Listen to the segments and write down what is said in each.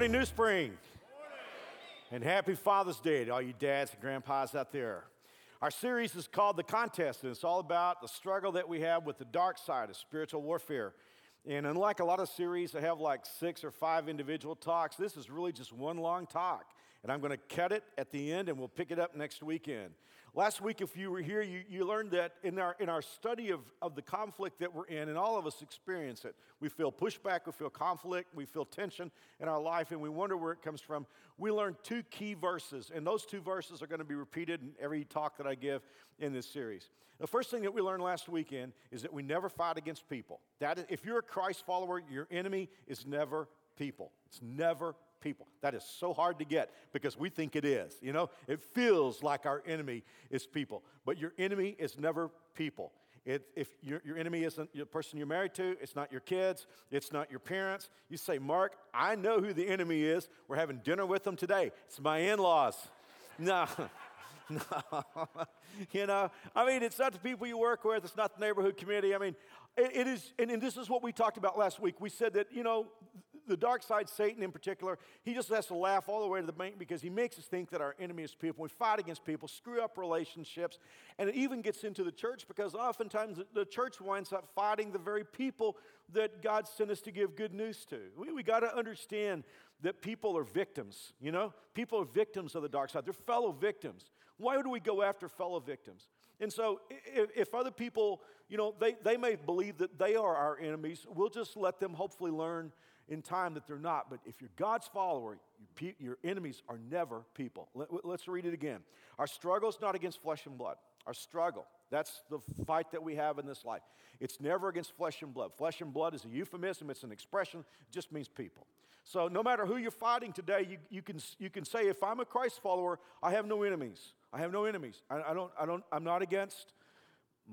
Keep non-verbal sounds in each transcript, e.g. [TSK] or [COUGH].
morning, New Spring. And happy Father's Day to all you dads and grandpas out there. Our series is called The Contest, and it's all about the struggle that we have with the dark side of spiritual warfare. And unlike a lot of series that have like six or five individual talks, this is really just one long talk. And I'm going to cut it at the end and we'll pick it up next weekend. Last week, if you were here, you, you learned that in our, in our study of, of the conflict that we're in, and all of us experience it, we feel pushback, we feel conflict, we feel tension in our life, and we wonder where it comes from. We learned two key verses, and those two verses are going to be repeated in every talk that I give in this series. The first thing that we learned last weekend is that we never fight against people. That if you're a Christ follower, your enemy is never people. It's never people. That is so hard to get because we think it is. You know, it feels like our enemy is people, but your enemy is never people. It, if your, your enemy isn't the person you're married to, it's not your kids, it's not your parents. You say, Mark, I know who the enemy is. We're having dinner with them today. It's my in laws. [LAUGHS] No. [LAUGHS] No, [LAUGHS] you know, I mean, it's not the people you work with, it's not the neighborhood committee. I mean, it, it is, and, and this is what we talked about last week. We said that, you know, the dark side, Satan in particular, he just has to laugh all the way to the bank because he makes us think that our enemy is people. We fight against people, screw up relationships, and it even gets into the church because oftentimes the church winds up fighting the very people that God sent us to give good news to. We, we got to understand that people are victims, you know? People are victims of the dark side. They're fellow victims. Why do we go after fellow victims? And so if, if other people, you know, they, they may believe that they are our enemies, we'll just let them hopefully learn in time that they're not. But if you're God's follower, your, enemies are never people. Let, us read it again. Our struggle is not against flesh and blood. Our struggle, that's the fight that we have in this life. It's never against flesh and blood. Flesh and blood is a euphemism, it's an expression, it just means people. So no matter who you're fighting today, you, you, can, you can say, if I'm a Christ follower, I have no enemies. I have no enemies. I, I don't, I don't, I'm not against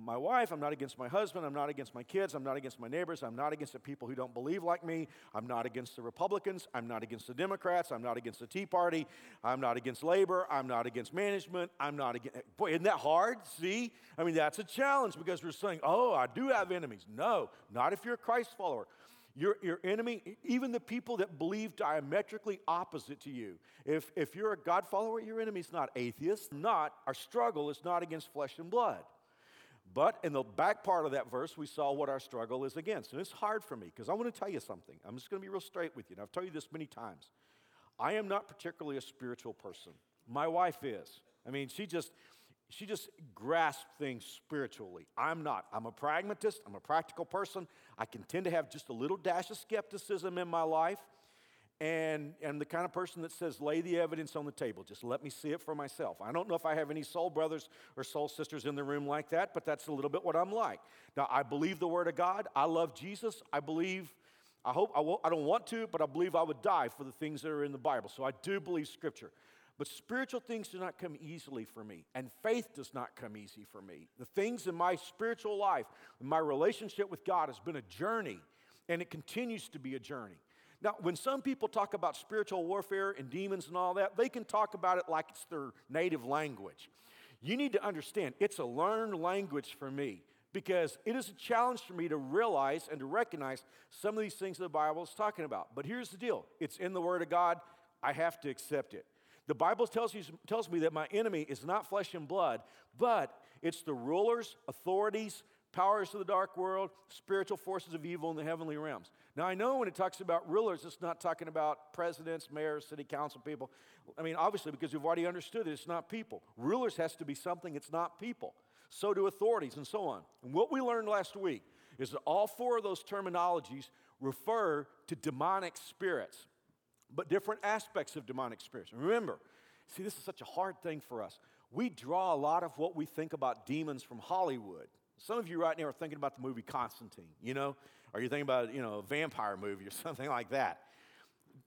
my wife, I'm not against my husband, I'm not against my kids, I'm not against my neighbors, I'm not against the people who don't believe like me, I'm not against the Republicans, I'm not against the Democrats, I'm not against the Tea Party, I'm not against labor, I'm not against management, I'm not against. Boy, isn't that hard? See? I mean, that's a challenge because we're saying, oh, I do have enemies. No, not if you're a Christ follower. Your, your enemy, even the people that believe diametrically opposite to you. If, if you're a God follower, your enemy is not atheist. Not, our struggle is not against flesh and blood. But in the back part of that verse, we saw what our struggle is against. And it's hard for me because I want to tell you something. I'm just going to be real straight with you. And I've told you this many times. I am not particularly a spiritual person. My wife is. I mean, she just she just grasps things spiritually. I'm not. I'm a pragmatist. I'm a practical person. I can tend to have just a little dash of skepticism in my life. And I'm the kind of person that says, lay the evidence on the table. Just let me see it for myself. I don't know if I have any soul brothers or soul sisters in the room like that, but that's a little bit what I'm like. Now, I believe the Word of God. I love Jesus. I believe, I hope, I, won't, I don't want to, but I believe I would die for the things that are in the Bible. So I do believe Scripture. But spiritual things do not come easily for me, and faith does not come easy for me. The things in my spiritual life, my relationship with God has been a journey, and it continues to be a journey. Now, when some people talk about spiritual warfare and demons and all that, they can talk about it like it's their native language. You need to understand, it's a learned language for me because it is a challenge for me to realize and to recognize some of these things the Bible is talking about. But here's the deal it's in the Word of God, I have to accept it. The Bible tells, you, tells me that my enemy is not flesh and blood, but it's the rulers, authorities, powers of the dark world, spiritual forces of evil in the heavenly realms. Now, I know when it talks about rulers, it's not talking about presidents, mayors, city council people. I mean, obviously, because we've already understood that it's not people. Rulers has to be something, it's not people. So do authorities and so on. And what we learned last week is that all four of those terminologies refer to demonic spirits, but different aspects of demonic spirits. Remember, see, this is such a hard thing for us. We draw a lot of what we think about demons from Hollywood. Some of you right now are thinking about the movie Constantine, you know, or you're thinking about, you know, a vampire movie or [LAUGHS] something like that.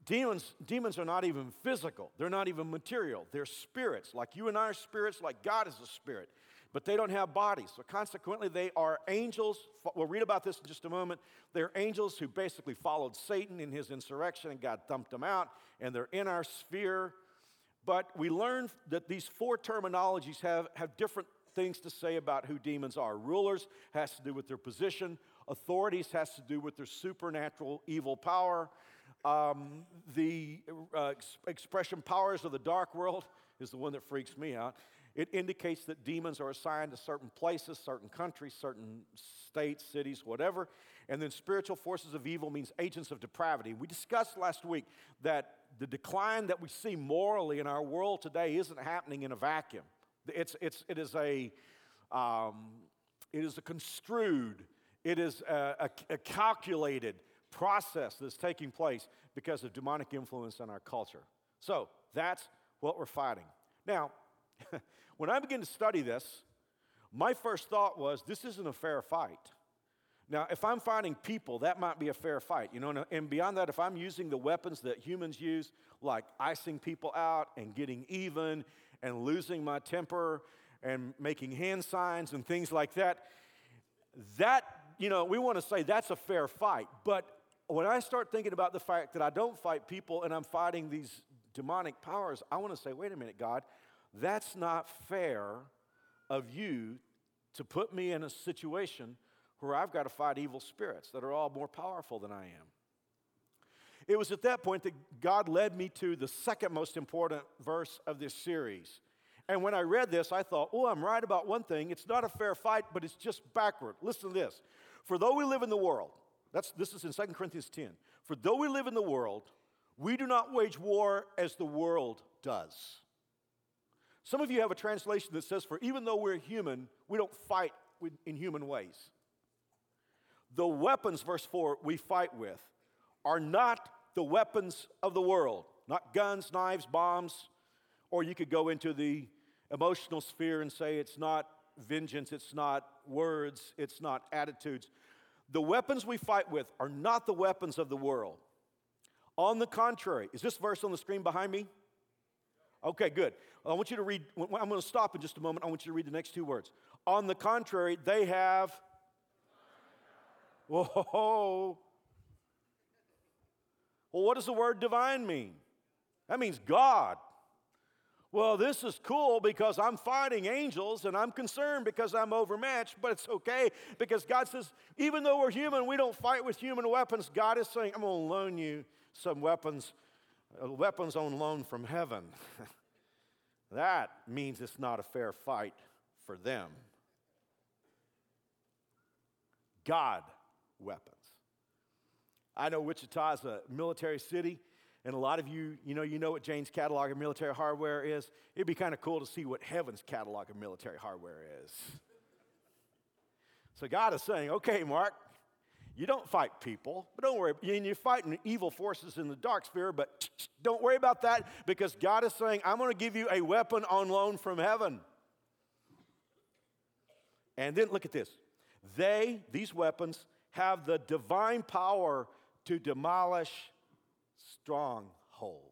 Demons, demons are not even physical. They're not even material. They're spirits. Like you and I are spirits, like God is a spirit. But they don't have bodies. So consequently, they are angels. We'll read about this in just a moment. They're angels who basically followed Satan in his insurrection and God thumped them out. And they're in our sphere. But we learn that these four terminologies have, have different things to say about who demons are. Rulers has to do with their position, authorities has to do with their supernatural evil power. Um, the uh, ex- expression powers of the dark world is the one that freaks me out. It indicates that demons are assigned to certain places, certain countries, certain states, cities, whatever. And then spiritual forces of evil means agents of depravity. We discussed last week that the decline that we see morally in our world today isn't happening in a vacuum. It's, it's, it, is a, um, it is a construed, it is a, a, a calculated process that's taking place because of demonic influence in our culture. So that's what we're fighting. Now, [LAUGHS] when I began to study this, my first thought was this isn't a fair fight. Now, if I'm fighting people, that might be a fair fight, you know. And beyond that, if I'm using the weapons that humans use, like icing people out and getting even and losing my temper and making hand signs and things like that, that, you know, we want to say that's a fair fight. But when I start thinking about the fact that I don't fight people and I'm fighting these demonic powers, I want to say, wait a minute, God, that's not fair of you to put me in a situation where I've got to fight evil spirits that are all more powerful than I am. It was at that point that God led me to the second most important verse of this series. And when I read this, I thought, oh, I'm right about one thing. It's not a fair fight, but it's just backward. Listen to this. For though we live in the world, that's, this is in 2 Corinthians 10. For though we live in the world, we do not wage war as the world does. Some of you have a translation that says, For even though we're human, we don't fight in human ways. The weapons, verse 4, we fight with are not the weapons of the world, not guns, knives, bombs, or you could go into the emotional sphere and say it's not vengeance, it's not words, it's not attitudes. The weapons we fight with are not the weapons of the world. On the contrary, is this verse on the screen behind me? Okay, good. I want you to read, I'm going to stop in just a moment. I want you to read the next two words. On the contrary, they have. Whoa. Well, what does the word divine mean? That means God. Well, this is cool because I'm fighting angels and I'm concerned because I'm overmatched, but it's okay because God says, even though we're human, we don't fight with human weapons. God is saying, I'm going to loan you some weapons, uh, weapons on loan from heaven. [LAUGHS] that means it's not a fair fight for them. God weapons. I know Wichita is a military city. And a lot of you, you know, you know what Jane's catalog of military hardware is. It'd be kind of cool to see what heaven's catalog of military hardware is. So God is saying, okay, Mark, you don't fight people, but don't worry. You're fighting evil forces in the dark sphere, but [TSK] don't worry about that because God is saying, I'm going to give you a weapon on loan from heaven. And then look at this. They, these weapons, have the divine power to demolish strongholds.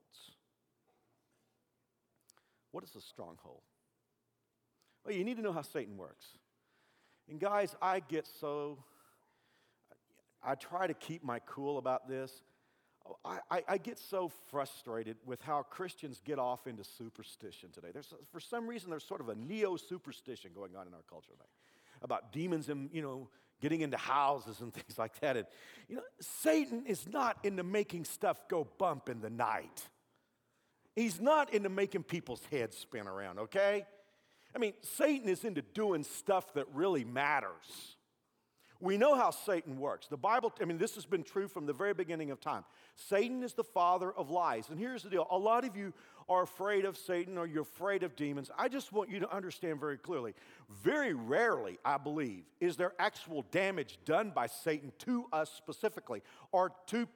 What is a stronghold? Well, you need to know how Satan works. And guys, I get so, I try to keep my cool about this. I, I, I, get so frustrated with how Christians get off into superstition today. There's, for some reason, there's sort of a neo superstition going on in our culture today about demons and, you know, getting into houses and [LAUGHS] things like that. And, you know, Satan is not into making stuff go bump in the night. He's not into making people's heads spin around, okay? I mean, Satan is into doing stuff that really matters. We know how Satan works. The Bible, I mean, this has been true from the very beginning of time. Satan is the father of lies. And here's the deal a lot of you are afraid of Satan or you're afraid of demons. I just want you to understand very clearly. Very rarely, I believe, is there actual damage done by Satan to us specifically or to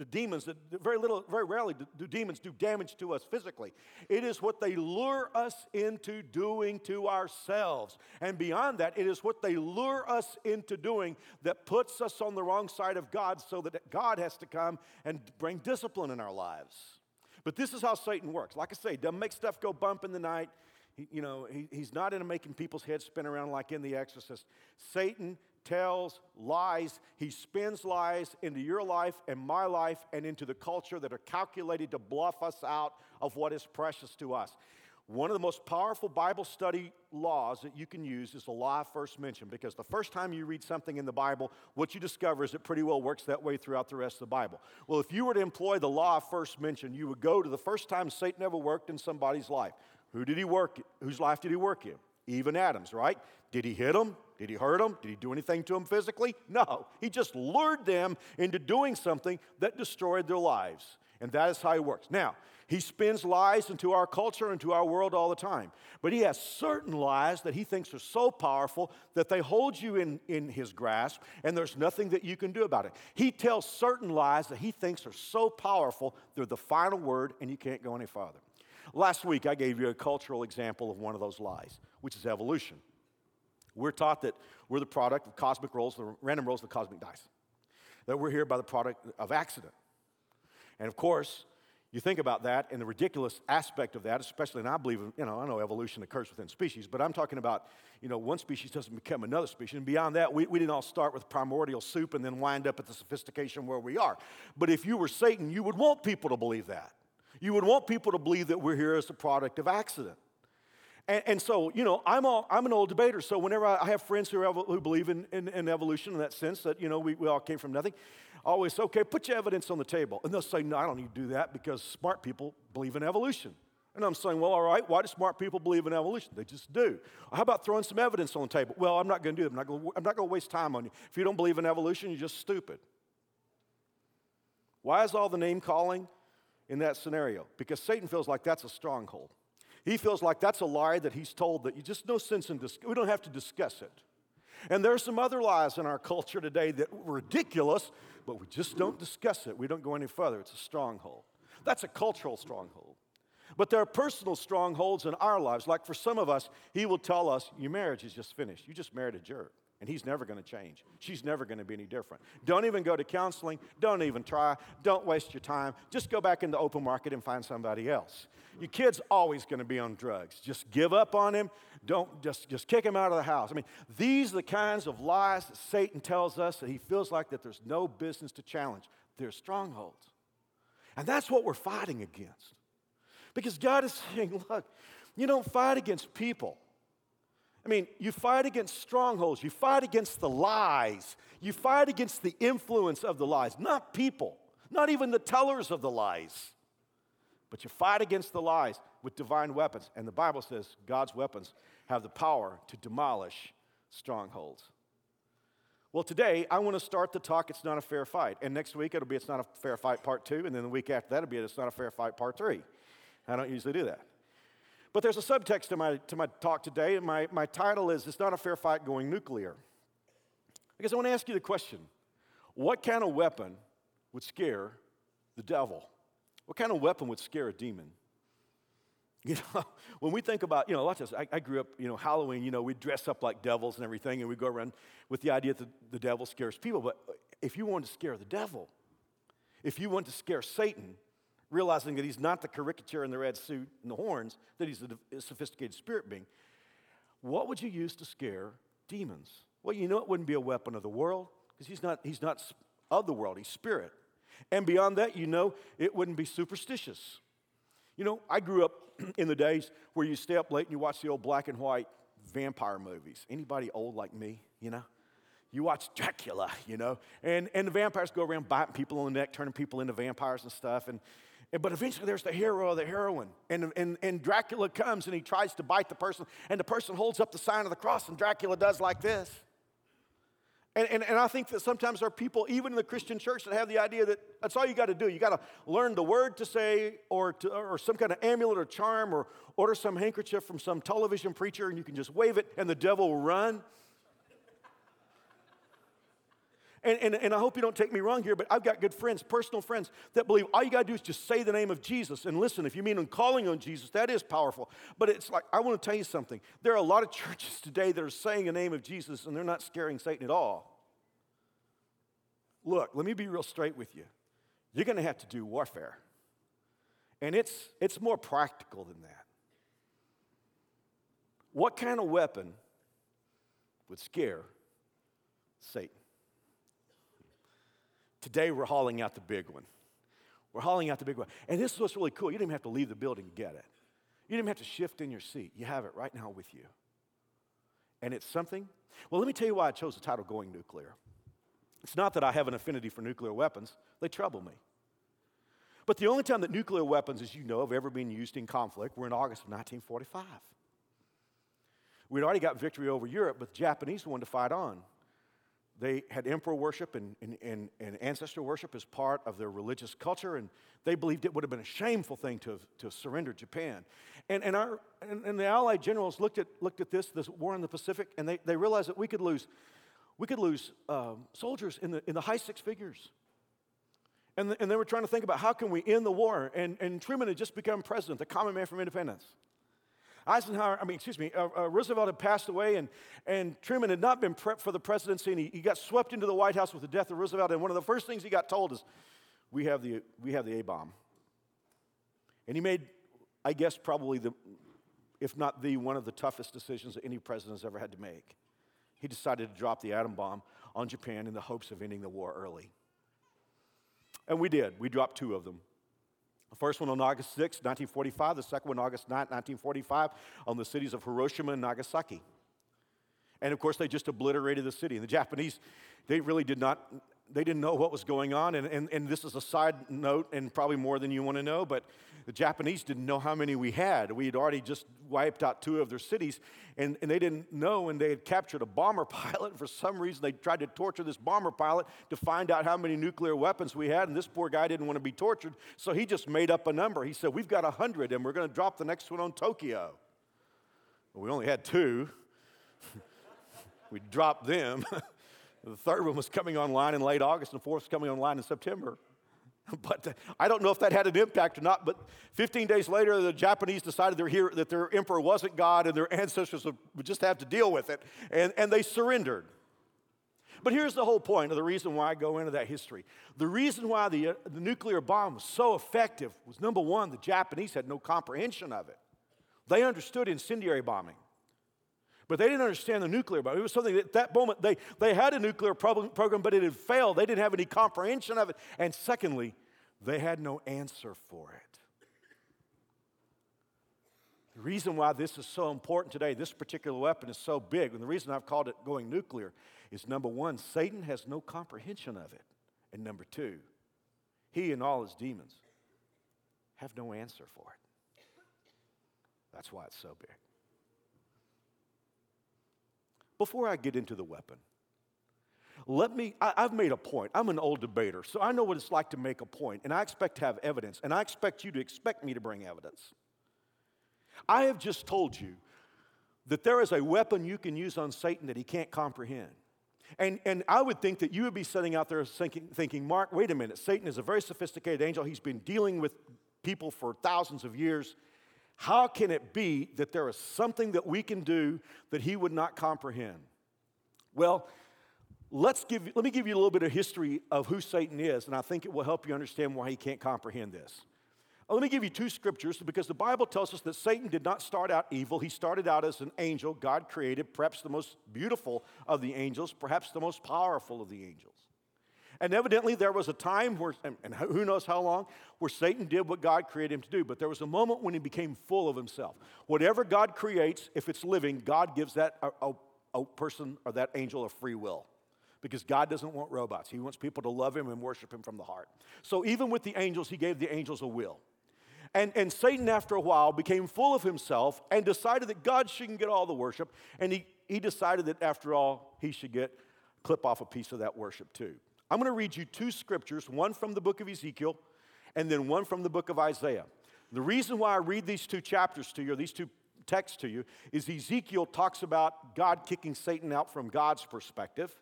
the demons that very little very rarely do demons do damage to us physically it is what they lure us into doing to ourselves and beyond that it is what they lure us into doing that puts us on the wrong side of god so that god has to come and bring discipline in our lives but this is how satan works like i say doesn't make stuff go bump in the night he, you know he, he's not into making people's heads spin around like in the exorcist satan tells lies. He spins lies into your life and my life and into the culture that are calculated to bluff us out of what is precious to us. One of the most powerful Bible study laws that you can use is the law of first mention because the first time you read something in the Bible, what you discover is it pretty well works that way throughout the rest of the Bible. Well, if you were to employ the law of first mention, you would go to the first time Satan ever worked in somebody's life. Who did he work? Whose life did he work in? Even Adam's, right? Did he hit him? Did he hurt him? Did he do anything to him physically? No. He just lured them into doing something that destroyed their lives. And that is how he works. Now, he spins lies into our culture, into our world all the time. But he has certain lies that he thinks are so powerful that they hold you in, in his grasp, and there's nothing that you can do about it. He tells certain lies that he thinks are so powerful, they're the final word, and you can't go any farther. Last week, I gave you a cultural example of one of those lies, which is evolution. We're taught that we're the product of cosmic rolls, the random rolls of the cosmic dice, that we're here by the product of accident. And of course, you think about that and the ridiculous aspect of that, especially, and I believe, you know, I know evolution occurs within species, but I'm talking about, you know, one species doesn't become another species. And beyond that, we, we didn't all start with primordial soup and then wind up at the sophistication where we are. But if you were Satan, you would want people to believe that. You would want people to believe that we're here as a product of accident. And, and so, you know, I'm, all, I'm an old debater. So whenever I, have friends who, are, who believe in, in, in, evolution in that sense, that, you know, we, we all came from nothing, always okay, put your evidence on the table. And they'll say, no, I don't need to do that because smart people believe in evolution. And I'm saying, well, all right, why do smart people believe in evolution? They just do. How about throwing some evidence on the table? Well, I'm not going to do that. I'm not going to waste time on you. If you don't believe in evolution, you're just stupid. Why is all the name calling in that scenario? Because Satan feels like that's a stronghold. He feels like that's a lie that he's told that you just no sense in dis- we don't have to discuss it. And there are some other lies in our culture today that are ridiculous, but we just don't discuss it. We don't go any further. It's a stronghold. That's a cultural stronghold. But there are personal strongholds in our lives. Like for some of us, he will tell us, Your marriage is just finished. You just married a jerk. And he's never going to change. She's never going to be any different. Don't even go to counseling. Don't even try. Don't waste your time. Just go back in the open market and find somebody else. Your kid's always going to be on drugs. Just give up on him. Don't just, just kick him out of the house. I mean, these are the kinds of lies that Satan tells us that he feels like that there's no business to challenge. They're strongholds. And that's what we're fighting against. Because God is saying, look, you don't fight against people. I mean, you fight against strongholds, you fight against the lies, you fight against the influence of the lies, not people, not even the tellers of the lies. But you fight against the lies with divine weapons. And the Bible says God's weapons have the power to demolish strongholds. Well, today I want to start the talk, It's Not a Fair Fight. And next week it'll be It's Not a Fair Fight Part 2. And then the week after that it'll be It's Not a Fair Fight Part 3. I don't usually do that. But there's a subtext to my, to my talk today, and my, my title is It's Not a Fair Fight Going Nuclear. Because I want to ask you the question what kind of weapon would scare the devil? What kind of weapon would scare a demon? [LAUGHS] You know, when we think about, you know, watch this. I, I, grew up, you know, Halloween, you know, we dress up like devils and everything, and we go around with the idea that the, the devil scares people. But if you want to scare the devil, if you want to scare Satan, realizing that he's not the caricature in the red suit and the horns, that he's a, sophisticated spirit being, what would you use to scare demons? Well, you know it wouldn't be a weapon of the world because he's not, he's not of the world, he's spirit. And beyond that, you know it wouldn't be superstitious. You know, I grew up [CLEARS THROAT] in the days where you stay up late and you watch the old black and white vampire movies. Anybody old like me, you know? You watch Dracula, you know, and, and the vampires go around biting people on the neck, turning people into vampires and stuff. And, but eventually there's the hero or the heroine. And, and, and Dracula comes and he tries to bite the person, and the person holds up the sign of the cross, and Dracula does like this. And, and, and I think that sometimes there are people, even in the Christian church, that have the idea that that's all you got to do. You got to learn the word to say, or, to, or some kind of amulet or charm, or order some handkerchief from some television preacher, and you can just wave it, and the devil will run. And, and, and I hope you don't take me wrong here, but I've got good friends, personal friends, that believe all you got to do is just say the name of Jesus. And listen, if you mean on calling on Jesus, that is powerful. But it's like, I want to tell you something. There are a lot of churches today that are saying the name of Jesus and they're not scaring Satan at all. Look, let me be real straight with you. You're going to have to do warfare. And it's, it's more practical than that. What kind of weapon would scare Satan? Today, we're hauling out the big one. We're hauling out the big one. And this is what's really cool. You didn't even have to leave the building to get it. You didn't have to shift in your seat. You have it right now with you. And it's something. Well, let me tell you why I chose the title Going Nuclear. It's not that I have an affinity for nuclear weapons, they trouble me. But the only time that nuclear weapons, as you know, have ever been used in conflict were in August of 1945. We'd already got victory over Europe, but the Japanese wanted to fight on. They had emperor worship and, and, and, and, ancestor worship as part of their religious culture, and they believed it would have been a shameful thing to have, to surrender Japan. And, and, our, and, and, the Allied generals looked at, looked at this, this war in the Pacific, and they, they realized that we could lose, we could lose um, soldiers in the, in the high six figures. And, the, and they were trying to think about how can we end the war, and, and Truman had just become president, the common man from independence. Eisenhower, I mean, excuse me, uh, uh, Roosevelt had passed away, and, and Truman had not been prepped for the presidency, and he, he got swept into the White House with the death of Roosevelt. And one of the first things he got told is, We have the, we have the A bomb. And he made, I guess, probably the, if not the, one of the toughest decisions that any president has ever had to make. He decided to drop the atom bomb on Japan in the hopes of ending the war early. And we did. We dropped two of them. The first one on August 6, 1945, the second one August 9, 1945, on the cities of Hiroshima and Nagasaki. And of course, they just obliterated the city. And the Japanese, they really did not, they didn't know what was going on. And, and, and this is a side note, and probably more than you want to know, but the Japanese didn't know how many we had. We had already just wiped out two of their cities, and, and they didn't know, and they had captured a bomber [LAUGHS] pilot. For some reason, they tried to torture this bomber pilot to find out how many nuclear weapons we had. And this poor guy didn't want to be tortured, so he just made up a number. He said, We've got 100, and we're going to drop the next one on Tokyo. Well, we only had two. [LAUGHS] we dropped them. [LAUGHS] the third one was coming online in late August, and the fourth was coming online in September. [LAUGHS] But uh, I don't know if that had an impact or not. But 15 days later, the Japanese decided that their emperor wasn't God and their ancestors would just have to deal with it. And, and they surrendered. But here's the whole point of the reason why I go into that history. The reason why the, uh, the nuclear bomb was so effective was number one, the Japanese had no comprehension of it. They understood incendiary bombing but they didn't understand the nuclear bomb. It was something that at that moment they, they had a nuclear problem, program, but it had failed. They didn't have any comprehension of it. And secondly, they had no answer for it. The reason why this is so important today, this particular weapon is so big, and the reason I've called it going nuclear is number one, Satan has no comprehension of it. And number two, he and all his demons have no answer for it. That's why it's so big. Before I get into the weapon, let me, I, have made a point. I'm an old debater, so I know what it's like to make a point, and I expect to have evidence, and I expect you to expect me to bring evidence. I have just told you that there is a weapon you can use on Satan that he can't comprehend. And, and I would think that you would be sitting out there thinking, thinking, Mark, wait a minute, Satan is a very sophisticated angel. He's been dealing with people for thousands of years. How can it be that there is something that we can do that he would not comprehend? Well, let's give, let me give you a little bit of history of who Satan is, and I think it will help you understand why he can't comprehend this. Uh, let me give you two scriptures because the Bible tells us that Satan did not start out evil. He started out as an angel God created, perhaps the most beautiful of the angels, perhaps the most powerful of the angels. And evidently, there was a time where, and who knows how long, where Satan did what God created him to do. But there was a moment when he became full of himself. Whatever God creates, if it's living, God gives that a, a, a person or that angel a free will. Because God doesn't want robots. He wants people to love him and worship him from the heart. So even with the angels, he gave the angels a will. And, and Satan, after a while, became full of himself and decided that God shouldn't get all the worship. And he, he decided that after all, he should get clip off a piece of that worship too. I'm going to read you two scriptures, one from the book of Ezekiel and then one from the book of Isaiah. The reason why I read these two chapters to you, or these two texts to you, is Ezekiel talks about God kicking Satan out from God's perspective.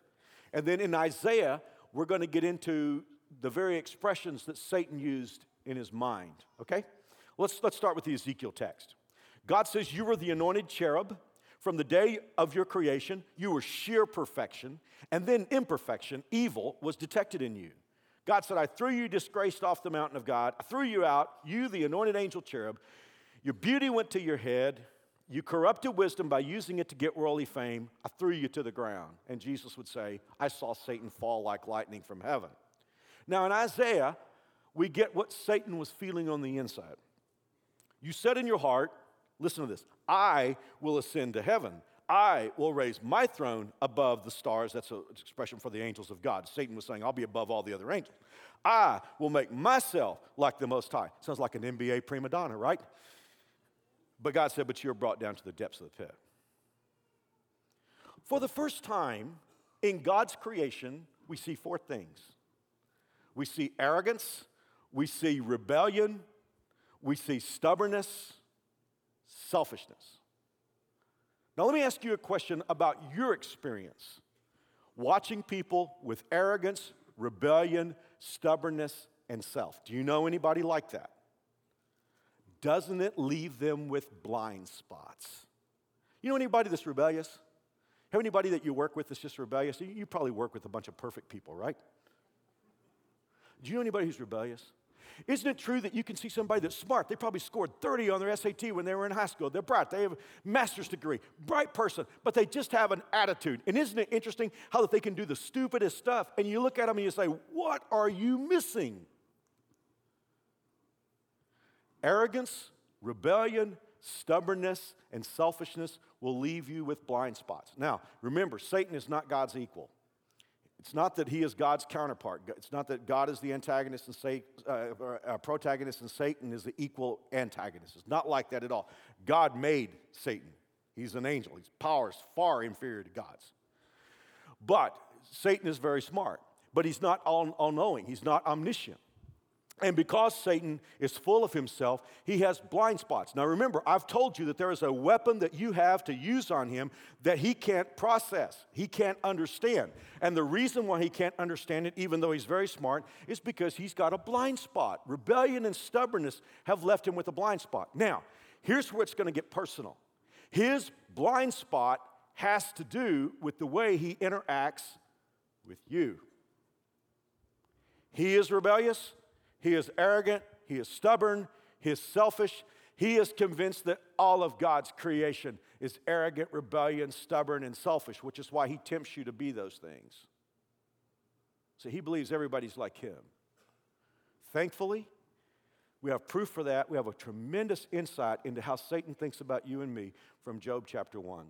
And then in Isaiah, we're going to get into the very expressions that Satan used in his mind. Okay? Let's, let's start with the Ezekiel text. God says, You were the anointed cherub from the day of your creation, you were sheer perfection, and then imperfection, evil, was detected in you. God said, I threw you disgraced off the mountain of God. I threw you out, you, the anointed angel cherub. Your beauty went to your head. You corrupted wisdom by using it to get worldly fame. I threw you to the ground. And Jesus would say, I saw Satan fall like lightning from heaven. Now, in Isaiah, we get what Satan was feeling on the inside. You said in your heart, Listen to this I will ascend to heaven. I will raise my throne above the stars. That's an expression for the angels of God. Satan was saying, I'll be above all the other angels. I will make myself like the Most High. Sounds like an NBA prima donna, right? But God said, But you're brought down to the depths of the pit. For the first time in God's creation, we see four things we see arrogance, we see rebellion, we see stubbornness, selfishness. Now, let me ask you a question about your experience watching people with arrogance, rebellion, stubbornness, and self. Do you know anybody like that? Doesn't it leave them with blind spots? You know anybody that's rebellious? Have anybody that you work with that's just rebellious? You probably work with a bunch of perfect people, right? Do you know anybody who's rebellious? Isn't it true that you can see somebody that's smart? They probably scored 30 on their SAT when they were in high school. They're bright. They have a master's degree. Bright person, but they just have an attitude. And isn't it interesting how that they can do the stupidest stuff and you look at them and you say, "What are you missing?" Arrogance, rebellion, stubbornness, and selfishness will leave you with blind spots. Now, remember, Satan is not God's equal. It's not that he is God's counterpart. It's not that God is the antagonist and Satan, uh, uh, protagonist and Satan is the equal antagonist. It's not like that at all. God made Satan. He's an angel. His power is far inferior to God's. But Satan is very smart, but he's not all, all knowing. He's not omniscient. And because Satan is full of himself, he has blind spots. Now remember, I've told you that there is a weapon that you have to use on him that he can't process, he can't understand. And the reason why he can't understand it, even though he's very smart, is because he's got a blind spot. Rebellion and stubbornness have left him with a blind spot. Now, here's where it's going to get personal his blind spot has to do with the way he interacts with you. He is rebellious he is arrogant, he is stubborn, he is selfish. He is convinced that all of God's creation is arrogant, rebellion, stubborn, and selfish, which is why he tempts you to be those things. So he believes everybody's like him. Thankfully, we have proof for that. We have a tremendous insight into how Satan thinks about you and me from Job chapter 1.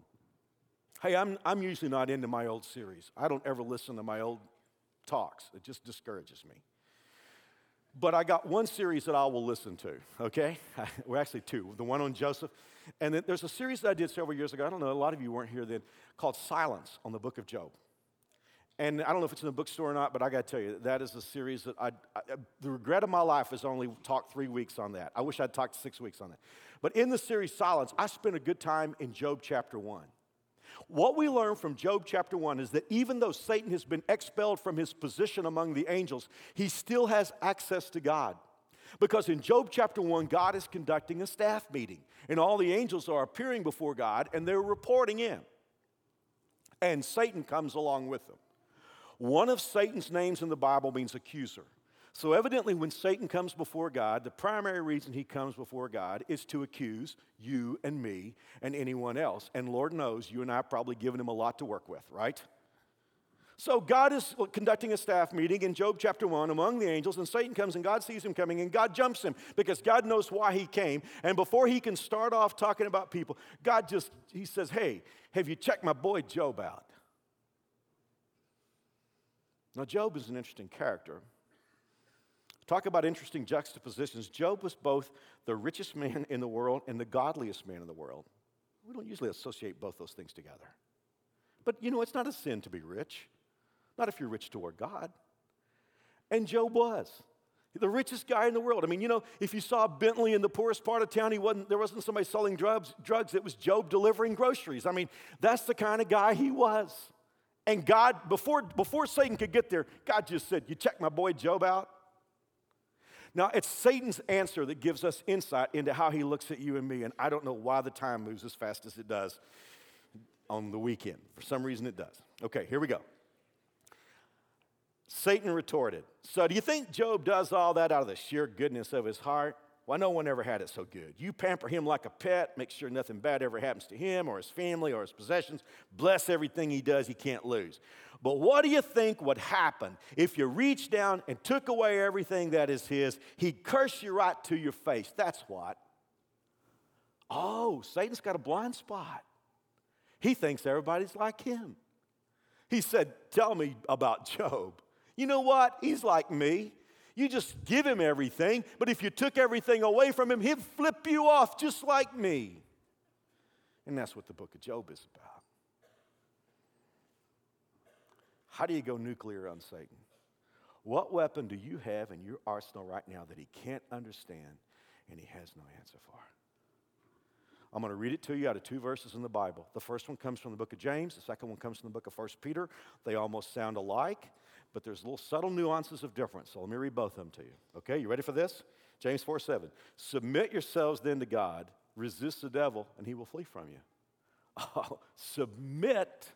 Hey, I'm, I'm usually not into my old series. I don't ever listen to my old talks, it just discourages me. But I got one series that I will listen to, okay? [LAUGHS] well, actually, two. The one on Joseph. And then there's a series that I did several years ago. I don't know, a lot of you weren't here then, called Silence on the book of Job. And I don't know if it's in the bookstore or not, but I got to tell you, that is a series that I, I, the regret of my life is only talked three weeks on that. I wish I'd talked six weeks on that. But in the series Silence, I spent a good time in Job chapter one. What we learn from Job chapter 1 is that even though Satan has been expelled from his position among the angels, he still has access to God. Because in Job chapter 1, God is conducting a staff meeting, and all the angels are appearing before God and they're reporting in. And Satan comes along with them. One of Satan's names in the Bible means accuser. So, evidently, when Satan comes before God, the primary reason he comes before God is to accuse you and me and anyone else. And Lord knows you and I have probably given him a lot to work with, right? So, God is conducting a staff meeting in Job chapter 1 among the angels, and Satan comes and God sees him coming, and God jumps him because God knows why he came. And before he can start off talking about people, God just, he says, Hey, have you checked my boy Job out? Now, Job is an interesting character. Talk about interesting juxtapositions. Job was both the richest man in the world and the godliest man in the world. We don't usually associate both those things together. But you know, it's not a sin to be rich, not if you're rich toward God. And Job was the richest guy in the world. I mean, you know, if you saw Bentley in the poorest part of town, he wasn't, there wasn't somebody selling drugs, drugs, it was Job delivering groceries. I mean, that's the kind of guy he was. And God, before, before Satan could get there, God just said, You check my boy Job out? Now, it's Satan's answer that gives us insight into how he looks at you and me, and I don't know why the time moves as fast as it does on the weekend. For some reason, it does. Okay, here we go. Satan retorted, So, do you think Job does all that out of the sheer goodness of his heart? Why, no one ever had it so good. You pamper him like a pet, make sure nothing bad ever happens to him or his family or his possessions, bless everything he does, he can't lose. But what do you think would happen if you reached down and took away everything that is his? He'd curse you right to your face. That's what. Oh, Satan's got a blind spot. He thinks everybody's like him. He said, Tell me about Job. You know what? He's like me. You just give him everything, but if you took everything away from him, he'd flip you off just like me. And that's what the book of Job is about. How do you go nuclear on Satan? What weapon do you have in your arsenal right now that he can't understand and he has no answer for? I'm going to read it to you out of two verses in the Bible. The first one comes from the book of James, the second one comes from the book of 1 Peter. They almost sound alike, but there's little subtle nuances of difference. So let me read both of them to you. Okay, you ready for this? James 4 7. Submit yourselves then to God, resist the devil, and he will flee from you. [LAUGHS] Oh, submit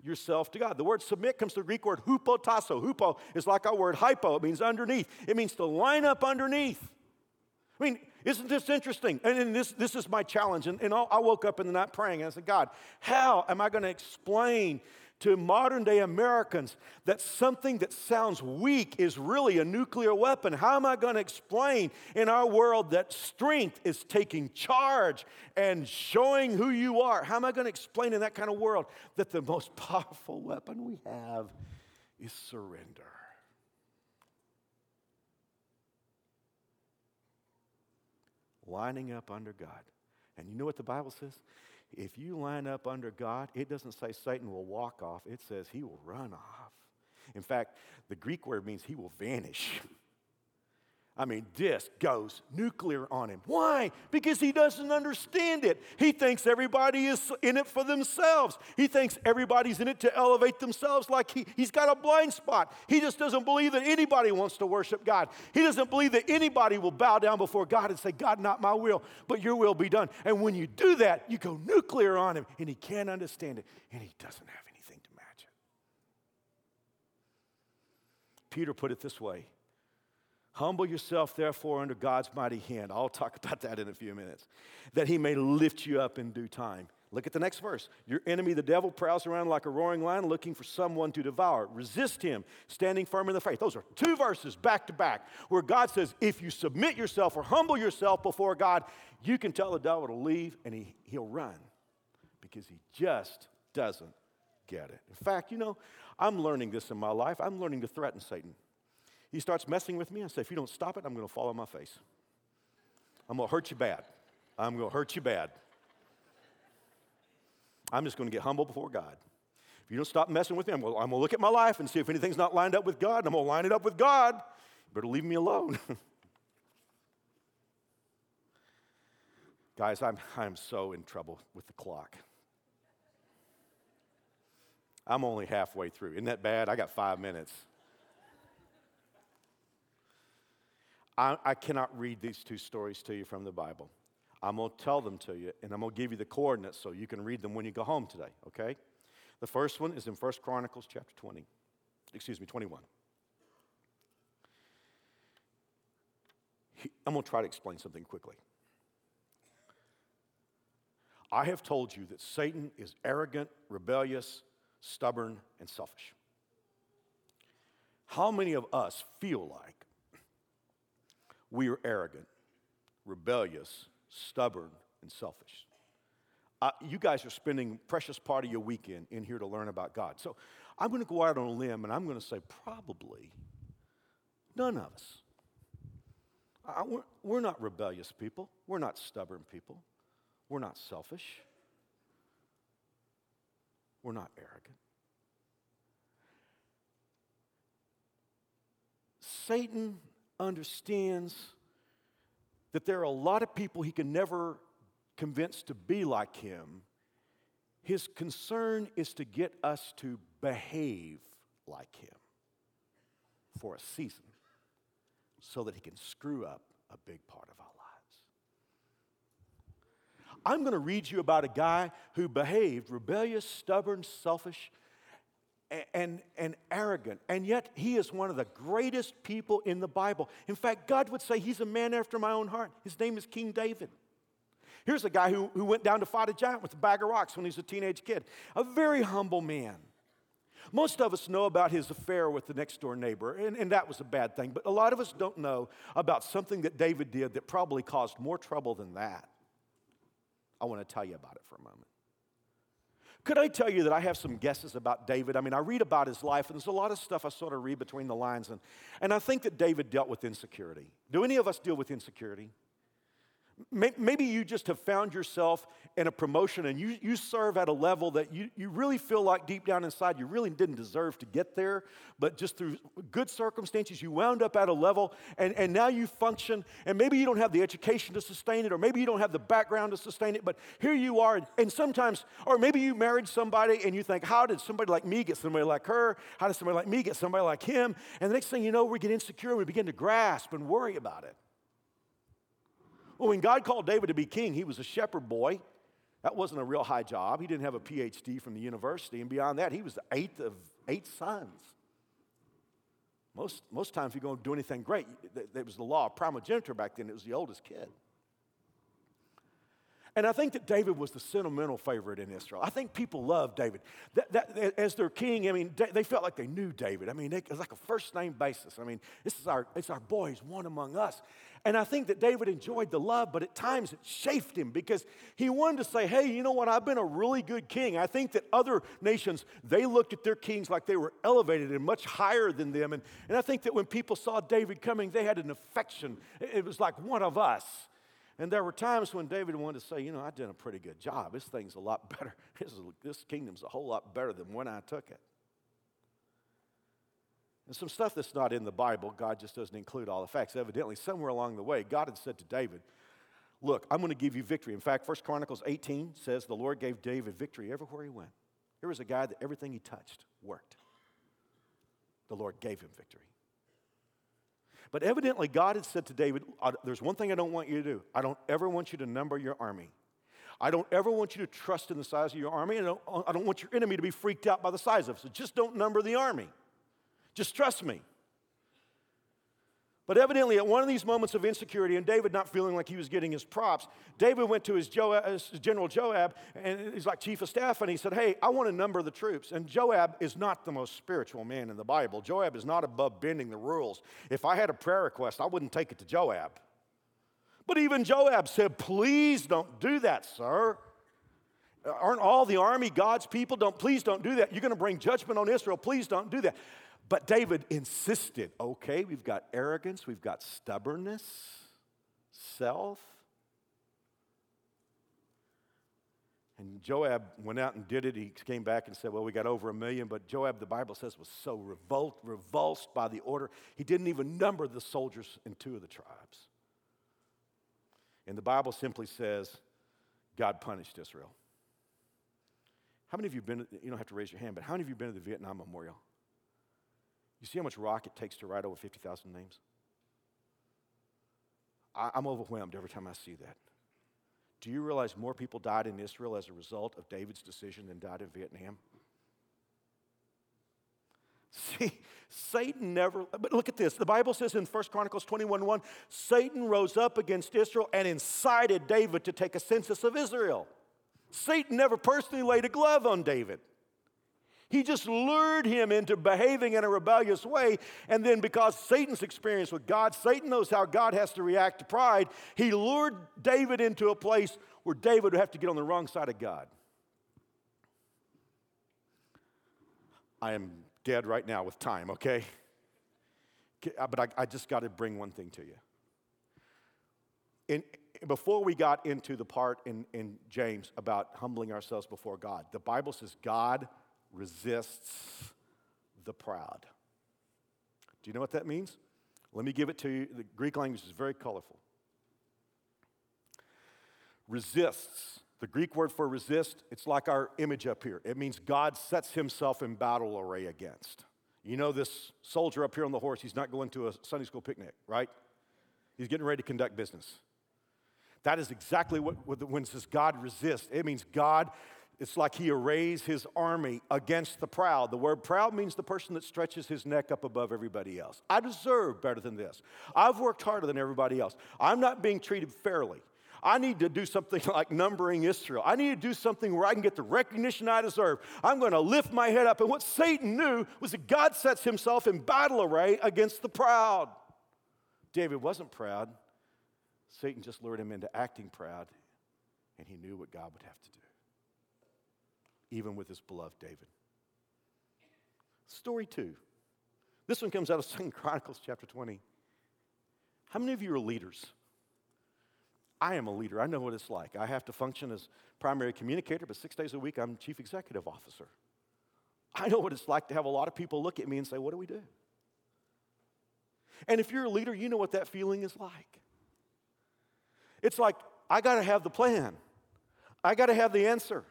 yourself to God. The word submit comes from the Greek word hupotasso. Hupo is like our word hypo, it means underneath, it means to line up underneath. I mean, isn't this interesting? And, and this, this is my challenge. And, and I woke up in the night praying and I said, God, how am I going to explain to modern day Americans that something that sounds weak is really a nuclear weapon? How am I going to explain in our world that strength is taking charge and showing who you are? How am I going to explain in that kind of world that the most [LAUGHS] powerful weapon we have is surrender? lining up under God. And you know what the Bible says? If you line up under God, it doesn't say Satan will walk off, it says he will run off. In fact, the Greek word means he will vanish. [LAUGHS] I mean, this goes nuclear on him. Why? Because he doesn't understand it. He thinks everybody is in it for themselves. He thinks everybody's in it to elevate themselves like he, he's got a blind spot. He just doesn't believe that anybody wants to worship God. He doesn't believe that anybody will bow down before God and say, God, not my will, but your will be done. And when you do that, you go nuclear on him, and he can't understand it, and he doesn't have anything to match it. Peter put it this way Humble yourself, therefore, under God's mighty hand. I'll talk about that in a few minutes. That he may lift you up in due time. Look at the next verse. Your enemy, the devil, prowls around like a roaring lion looking for someone to devour. Resist him, standing firm in the faith. Those are two verses back to back where God says, if you submit yourself or humble yourself before God, you can tell the devil to leave and he, he'll run because he just doesn't get it. In fact, you know, I'm learning this in my life. I'm learning to threaten Satan. He starts messing with me. I say, if you don't stop it, I'm going to fall on my face. I'm going to hurt you bad. I'm going to hurt you bad. I'm just going to get humble before God. If you don't stop messing with me, I'm going, to, look at my life and see if anything's not lined up with God, and I'm going to line it up with God. You better leave me alone. [LAUGHS] Guys, I'm, I'm so in trouble with the clock. I'm only halfway through. Isn't that bad? I got five minutes. I, I cannot read these two stories to you from the Bible. I'm going to tell them to you, and I'm going to give you the coordinates so you can read them when you go home today, okay? The first one is in 1 Chronicles chapter 20. Excuse me, 21. I'm going to try to explain something quickly. I have told you that Satan is arrogant, rebellious, stubborn, and selfish. How many of us feel like we are arrogant, rebellious, stubborn, and selfish. Uh, you guys are spending precious part of your weekend in here to learn about God. So I'm going to go out on a limb and I'm going to say probably none of us. I, we're, we're not rebellious people. We're not stubborn people. We're not selfish. We're not arrogant. Satan understands that there are a lot of people he can never convince to be like him. His concern is to get us to behave like him for a season so that he can screw up a big part of our lives. I'm going to read you about a guy who behaved rebellious, stubborn, selfish, and, and arrogant. And yet, he is one of the greatest people in the Bible. In fact, God would say he's a man after my own heart. His name is King David. Here's a guy who, who went down to fight a giant with a bag of rocks when he was a teenage kid, a very humble man. Most of us know about his affair with the next door neighbor, and, and that was a bad thing, but a lot of us don't know about something that David did that probably caused more trouble than that. I want to tell you about it for a moment. Could I tell you that I have some guesses about David? I mean, I read about his life, and there's a lot of stuff I sort of read between the lines, and, and I think that David dealt with insecurity. Do any of us deal with insecurity? Maybe you just have found yourself in a promotion and you, you serve at a level that you, you really feel like deep down inside you really didn't deserve to get there, but just through good circumstances, you wound up at a level and, and now you function. And maybe you don't have the education to sustain it, or maybe you don't have the background to sustain it, but here you are. And sometimes, or maybe you married somebody and you think, how did somebody like me get somebody like her? How did somebody like me get somebody like him? And the next thing you know, we get insecure and we begin to grasp and worry about it. Well, when God called David to be king, he was a shepherd boy. That wasn't a real high job. He didn't have a PhD from the university. And beyond that, he was the eighth of eight sons. Most, most times, if you're going to do anything great, it was the law of primogeniture back then. It was the oldest kid. And I think that David was the sentimental favorite in Israel. I think people loved David. That, that, as their king, I mean, they felt like they knew David. I mean, it was like a first name basis. I mean, this is our, it's our boy, he's one among us. And I think that David enjoyed the love, but at times it chafed him because he wanted to say, hey, you know what, I've been a really good king. I think that other nations, they looked at their kings like they were elevated and much higher than them. And, and I think that when people saw David coming, they had an affection. It was like one of us. And there were times when David wanted to say, you know, I did a pretty good job. This thing's a lot [LAUGHS] better. This, is, this kingdom's a whole lot better than when I took it. And some stuff that's not in the Bible, God just doesn't include all the facts. Evidently, somewhere along the way, God had said to David, Look, I'm going to give you victory. In fact, 1 Chronicles 18 says the Lord gave David victory everywhere he went. Here was a guy that everything he touched worked. The Lord gave him victory. But evidently, God had said to David, There's one thing I don't want you to do. I don't ever want you to number your army. I don't ever want you to trust in the size of your army. I don't, I don't want your enemy to be freaked out by the size of it. So just don't number the army. Just trust me. But evidently, at one of these moments of insecurity, and David not feeling like he was getting his props, David went to his, Joab, his, General Joab, and he's like chief of staff, and he said, Hey, I want to number the troops. And Joab is not the most spiritual man in the Bible. Joab is not above bending the rules. If I had a prayer request, I wouldn't take it to Joab. But even Joab said, Please don't do that, sir. Aren't all the army God's people? Don't please don't do that. You're going to bring judgment on Israel. Please don't do that. But David insisted okay, we've got arrogance, we've got stubbornness, self. And Joab went out and did it. He came back and said, Well, we got over a million. But Joab, the Bible says, was so revolt, revulsed by the order, he didn't even number the soldiers in two of the tribes. And the Bible simply says, God punished Israel. How many of you have been, you don't have to raise your hand, but how many of you have been to the Vietnam Memorial? You see how much rock it takes to write over 50,000 names? I, I'm overwhelmed every time I see that. Do you realize more people died in Israel as a result of David's decision than died in Vietnam? [LAUGHS] See, Satan never, but look at this. The Bible says in 1 Chronicles 21 1, Satan rose up against Israel and incited David to take a census of Israel. Satan never personally laid a glove on David. He just lured him into behaving in a rebellious way. And then, because Satan's experience with God, Satan knows how God has to react to pride, he lured David into a place where David would have to get on the wrong side of God. I am dead right now with time, okay? Uh, but I, I just got to bring one thing to you. In, before we got into the part in, in James about humbling ourselves before God, the Bible says God resists the proud. Do you know what that means? Let me give it to you. The Greek language is very colorful. Resists. The Greek word for resist, it's like our image up here. It means God sets himself in battle array against. You know, this soldier up here on the horse, he's not going to a Sunday school picnic, right? He's getting ready to conduct business. That is exactly what, when it says God resists. It means God it's like he arrays his army against the proud. The word proud means the person that stretches his neck up above everybody else. I deserve better than this. I've worked harder than everybody else. I'm not being treated fairly. I need to do something [LAUGHS] like numbering Israel. I need to do something where I can get the recognition I deserve. I'm going to lift my head up. And what Satan knew was that God sets himself in battle array against the proud. David wasn't proud. Satan just lured him into acting proud and he knew what God would have to do, even with his beloved David. Story two. This one comes out of [LAUGHS] Second Chronicles chapter 20. How many of you are leaders? I am a leader. I know what it's like. I have to function as primary communicator, but six days a week I'm chief executive officer. I know what it's like to have a lot of people look at me and say, What do we do? And if you're a leader, you know what that feeling is like. It's like, I got to have the plan, I got to have the answer.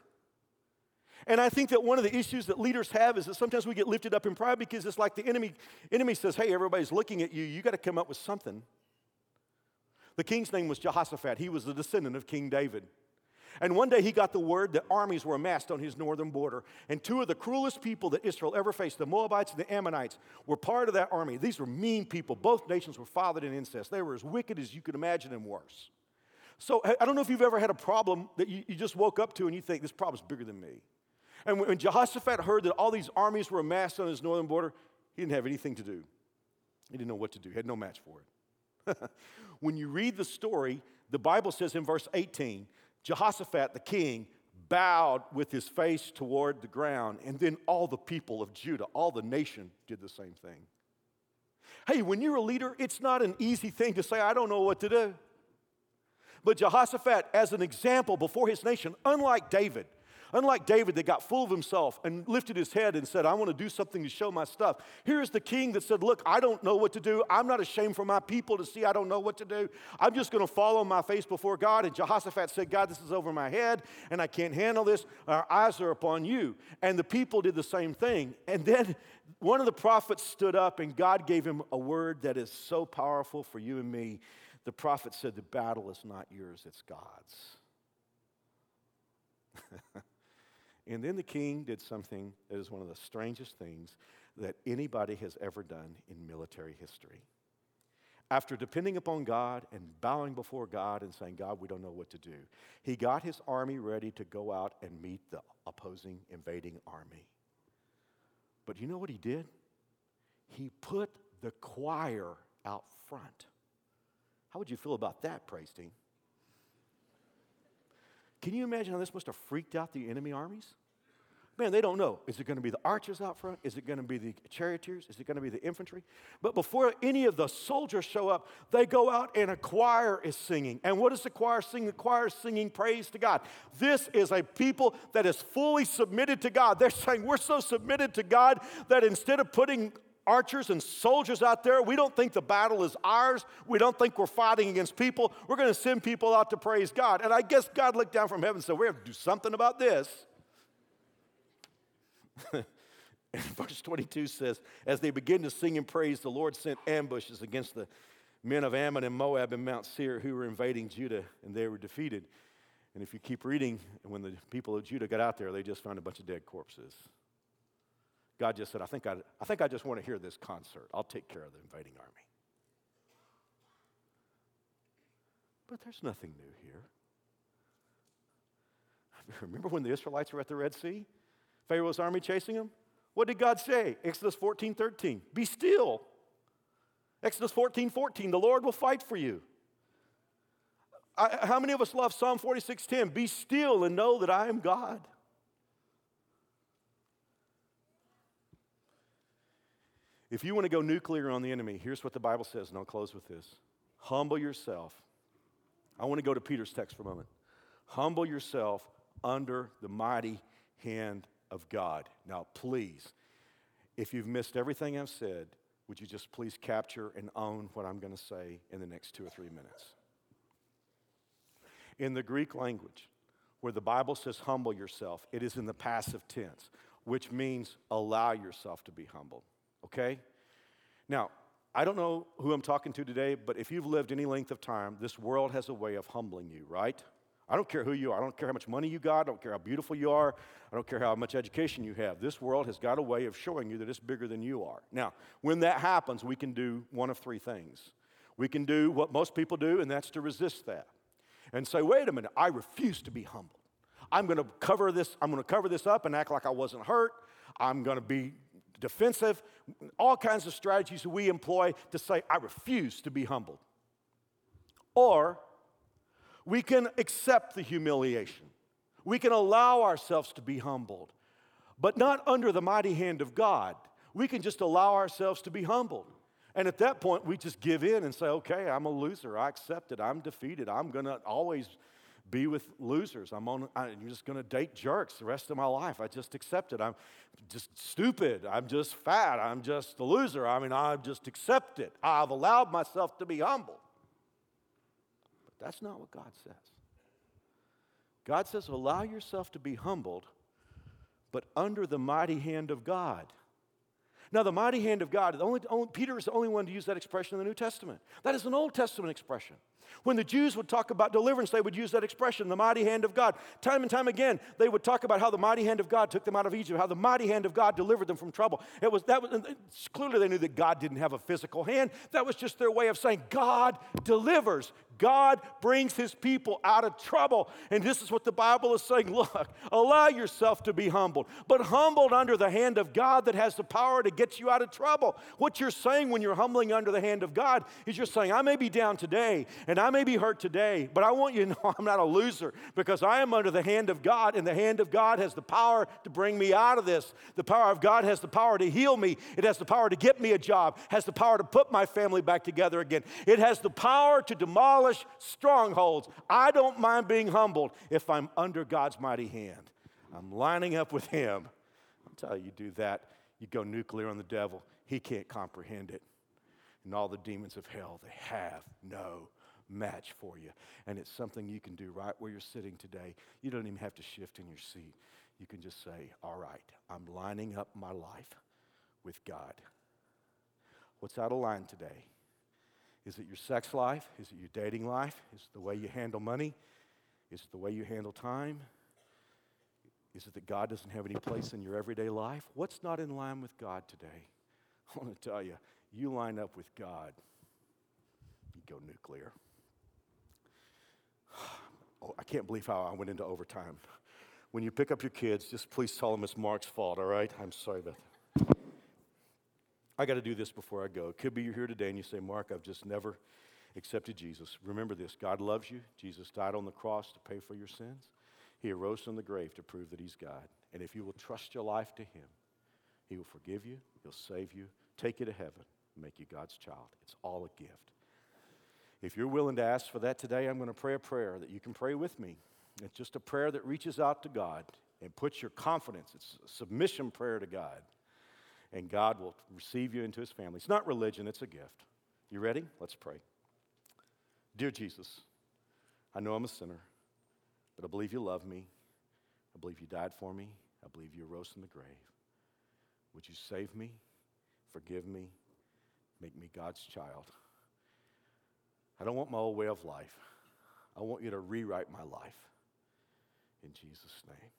And I think that one of the issues that leaders have is that sometimes we get lifted up in pride because it's like the enemy, enemy says, Hey, everybody's looking at you. You got to come up with something. The king's name was Jehoshaphat. He was the descendant of King David. And one day he got the word that armies were amassed on his northern border. And two of the cruelest people that Israel ever faced, the Moabites and the Ammonites, were part of that army. These were mean people. Both nations were fathered in incest. They were as wicked as you could imagine and worse. So I don't know if you've ever had a problem that you, you just woke up to and you think, this problem's bigger than me. And when Jehoshaphat heard that all these armies were amassed on his northern border, he didn't have anything to do. He didn't know what to do, he had no match for it. [LAUGHS] when you read the story, the Bible says in verse 18, Jehoshaphat, the king, bowed with his face toward the ground, and then all the people of Judah, all the nation, did the same thing. Hey, when you're a leader, it's not an easy thing to say, I don't know what to do. But Jehoshaphat, as an example before his nation, unlike David, Unlike David that got full of himself and lifted his head and said, I want to do something to show my stuff. Here's the king that said, Look, I don't know what to do. I'm not ashamed for my people to see I don't know what to do. I'm just going to fall on my face before God. And Jehoshaphat said, God, this is over my head and I can't handle this. Our eyes are upon you. And the people did the same thing. And then one of the prophets stood up and God gave him a word that is so powerful for you and me. The prophet said, The battle is not yours, it's God's. [LAUGHS] And then the king did something that is one of the strangest things that anybody has ever done in military history. After depending upon God and bowing before God and saying, God, we don't know what to do, he got his army ready to go out and meet the opposing invading army. But you know what he did? He put the choir out front. How would you feel about that, praise team? Can you imagine how this must have freaked out the enemy armies? Man, they don't know. Is it going to be the archers out front? Is it going to be the charioteers? Is it going to be the infantry? But before any of the soldiers show up, they go out and a choir is singing. And what does the choir sing? The choir is singing praise to God. This is a people that is fully submitted to God. They're saying, We're so submitted to God that instead of putting archers and soldiers out there. We don't think the battle is ours. We don't think we're fighting against people. We're going to send people out to praise God. And I guess God looked down from heaven and said, We have to do something about this. [LAUGHS] and verse 22 says, As they begin to sing and praise, the Lord sent ambushes against the men of Ammon and Moab and Mount Seir who were invading Judah, and they were defeated. And if you keep reading, when the people of Judah got out there, they just found a bunch of dead corpses. God just said, I think I, I think I just want to hear this concert. I'll take care of the invading army. But there's nothing new here. [LAUGHS] Remember when the Israelites were at the Red Sea? Pharaoh's army chasing them? What did God say? Exodus 14 13. Be still. Exodus 14 14. The Lord will fight for you. I, how many of us love Psalm 46 10? Be still and know that I am God. If you want to go nuclear on the enemy, here's what the Bible says, and I'll close with this Humble yourself. I want to go to Peter's text for a moment. Humble yourself under the mighty hand of God. Now, please, if you've missed everything I've said, would you just please capture and own what I'm going to say in the next two or three minutes? In the Greek language, where the Bible says humble yourself, it is in the passive tense, which means allow yourself to be humbled okay? Now, I don't know who I'm talking to today, but if you've lived any length of time, this world has a way of humbling you, right? I don't care who you are. I don't care how much money you got. I don't care how beautiful you are. I don't care how much education you have. This world has got a way of showing you that it's bigger than you are. Now, when that happens, we can do one of three things. We can do what most people do, and that's to resist that and say, wait a minute, I refuse to be humbled. I'm going to cover this, I'm going to cover this up and act like I wasn't hurt. I'm going to be defensive, all kinds of strategies we employ to say, I refuse to be humbled. Or We can accept the humiliation. We can allow ourselves to be humbled, but not under the mighty hand of God. We can just allow ourselves to be humbled. And at that point, we just give in and say, okay, I'm a loser. I accept it. I'm defeated. I'm going to always be with losers. I'm, on, I'm just going to date jerks the rest of my life. I just accept it. I'm just stupid. I'm just fat. I'm just a loser. I mean, I just accept it. I've allowed myself to be humble. But that's not what God says. God says, allow yourself to be humbled, but under the mighty hand of God. Now, the mighty hand of God, only, only, Peter is the only one to use that expression in the New Testament. That is an Old Testament expression. When the Jews would talk about deliverance, they would use that expression, the mighty hand of God. Time and time again, they would talk about how the mighty hand of God took them out of Egypt, how the mighty hand of God delivered them from trouble. It was that was clearly they knew that God didn't have a physical hand. That was just their way of saying God delivers. God brings his people out of trouble. And this is what the Bible is saying look, allow yourself to be humbled, but humbled under the hand of God that has the power to get you out of trouble. What you're saying when you're humbling under the hand of God is you're saying, I may be down today and I may be hurt today, but I want you to know [LAUGHS] I'm not a loser because I am under the hand of God, and the hand of God has the power to bring me out of this. The power of God has the power to heal me, it has the power to get me a job, has the power to put my family back together again, it has the power to demolish strongholds. I don't mind being humbled if I'm under God's mighty hand. I'm lining up with Him. I'm telling you, you do that, you go nuclear on the devil. He can't comprehend it. And all the demons of hell, they have no match for you. And it's something you can do right where you're sitting today. You don't even have to shift in your seat. You can just say, All right, I'm lining up my life with God. What's out of line today? Is it your sex life? Is it your dating life? Is it the way you handle money? Is it the way you handle time? Is it that God doesn't have any place in your everyday life? What's not in line with God today? [LAUGHS] I want to tell you, you line up with God, you go nuclear. Oh, I can't believe how I went into overtime. When you pick up your kids, just please tell them it's Mark's fault, all right? I'm sorry that. I got to do this before I go. It could be you're here today and you say, Mark, I've just never accepted Jesus. Remember this God loves you. Jesus died on the cross to pay for your sins. He arose from the grave to prove that He's God. And if you will trust your life to Him, He will forgive you, He'll save you, take you to heaven, make you God's child. It's all a gift. If you're willing to ask for that today, I'm going to pray a prayer that you can pray with me. It's just a prayer that reaches out to God and puts your confidence, it's a submission prayer to God. And God will receive you into his family. It's not religion, it's a gift. You ready? Let's pray. Dear Jesus, I know I'm a sinner, but I believe you love me. I believe you died for me. I believe you rose from the grave. Would you save me, forgive me, make me God's child? I don't want my old way of life. I want you to rewrite my life. In Jesus' name.